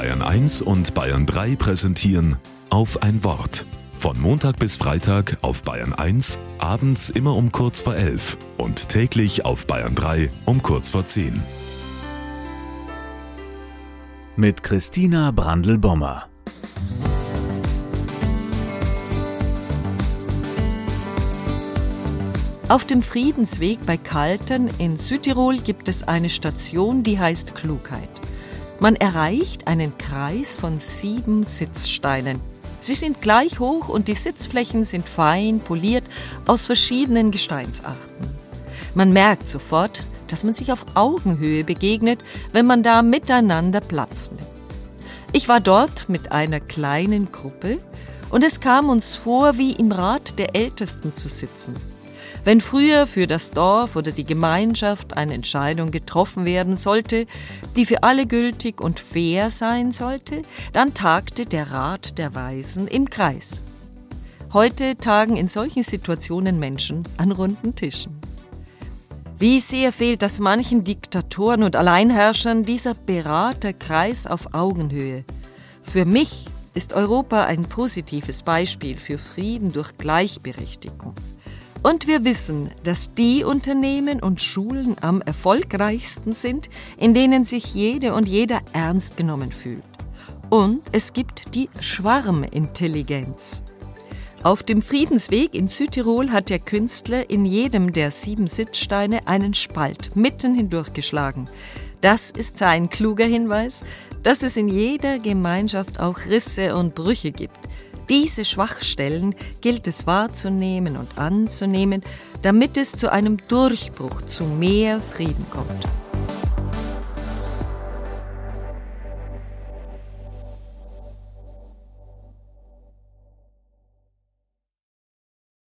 Bayern 1 und Bayern 3 präsentieren auf ein Wort. Von Montag bis Freitag auf Bayern 1, abends immer um kurz vor 11 und täglich auf Bayern 3 um kurz vor 10. Mit Christina Brandl-Bommer. Auf dem Friedensweg bei Kaltern in Südtirol gibt es eine Station, die heißt Klugheit. Man erreicht einen Kreis von sieben Sitzsteinen. Sie sind gleich hoch und die Sitzflächen sind fein poliert aus verschiedenen Gesteinsarten. Man merkt sofort, dass man sich auf Augenhöhe begegnet, wenn man da miteinander Platz nimmt. Ich war dort mit einer kleinen Gruppe und es kam uns vor, wie im Rat der Ältesten zu sitzen. Wenn früher für das Dorf oder die Gemeinschaft eine Entscheidung getroffen werden sollte, die für alle gültig und fair sein sollte, dann tagte der Rat der Weisen im Kreis. Heute tagen in solchen Situationen Menschen an runden Tischen. Wie sehr fehlt das manchen Diktatoren und Alleinherrschern dieser Beraterkreis auf Augenhöhe. Für mich ist Europa ein positives Beispiel für Frieden durch Gleichberechtigung. Und wir wissen, dass die Unternehmen und Schulen am erfolgreichsten sind, in denen sich jede und jeder ernst genommen fühlt. Und es gibt die Schwarmintelligenz. Auf dem Friedensweg in Südtirol hat der Künstler in jedem der sieben Sitzsteine einen Spalt mitten hindurchgeschlagen. Das ist sein kluger Hinweis, dass es in jeder Gemeinschaft auch Risse und Brüche gibt diese Schwachstellen gilt es wahrzunehmen und anzunehmen, damit es zu einem Durchbruch zu mehr Frieden kommt.